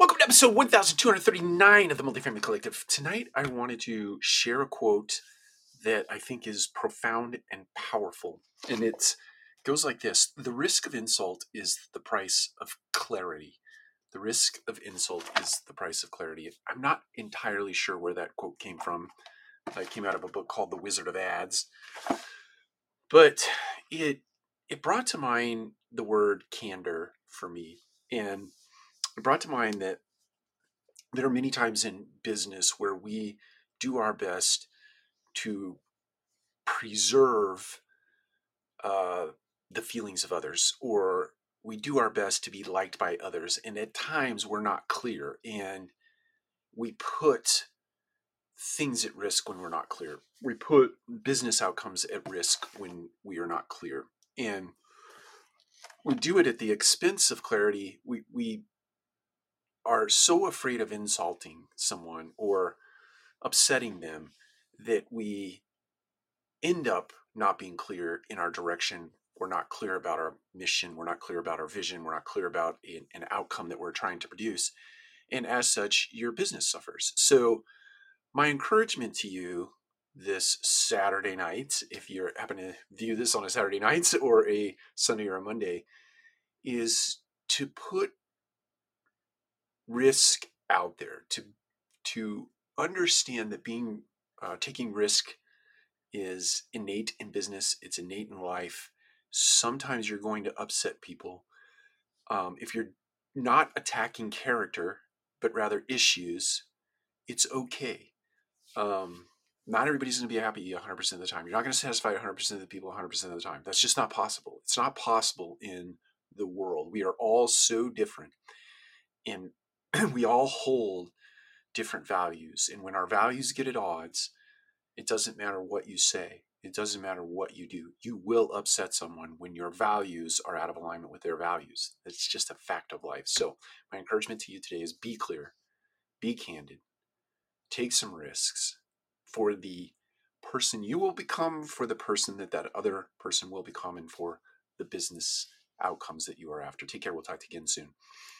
Welcome to episode 1239 of the Multifamily Collective. Tonight, I wanted to share a quote that I think is profound and powerful. And it goes like this The risk of insult is the price of clarity. The risk of insult is the price of clarity. I'm not entirely sure where that quote came from. It came out of a book called The Wizard of Ads. But it it brought to mind the word candor for me. And it brought to mind that there are many times in business where we do our best to preserve uh, the feelings of others or we do our best to be liked by others and at times we're not clear and we put things at risk when we're not clear. We put business outcomes at risk when we are not clear and we do it at the expense of clarity. We we are so afraid of insulting someone or upsetting them that we end up not being clear in our direction. We're not clear about our mission. We're not clear about our vision. We're not clear about an, outcome that we're trying to produce. And as such, your business suffers. So, my encouragement to you this Saturday night, if you happen to view this on a Saturday night or a Sunday or a Monday, is to put risk out there to to understand that being uh, taking risk is innate in business it's innate in life. Sometimes you're going to upset people um, if you're not attacking character but rather issues it's okay. Um, not everybody's going to be happy 100% of the time. You're not going to satisfy 100% of the people 100% of the time. That's just not possible. It's not possible in the world. We are all so different. And we all hold different values. And when our values get at odds, it doesn't matter what you say, it doesn't matter what you do. You will upset someone when your values are out of alignment with their values. It's just a fact of life. So, my encouragement to you today is be clear, be candid, take some risks for the person you will become, for the person that that other person will become, and for the business outcomes that you are after. Take care. We'll talk to you again soon.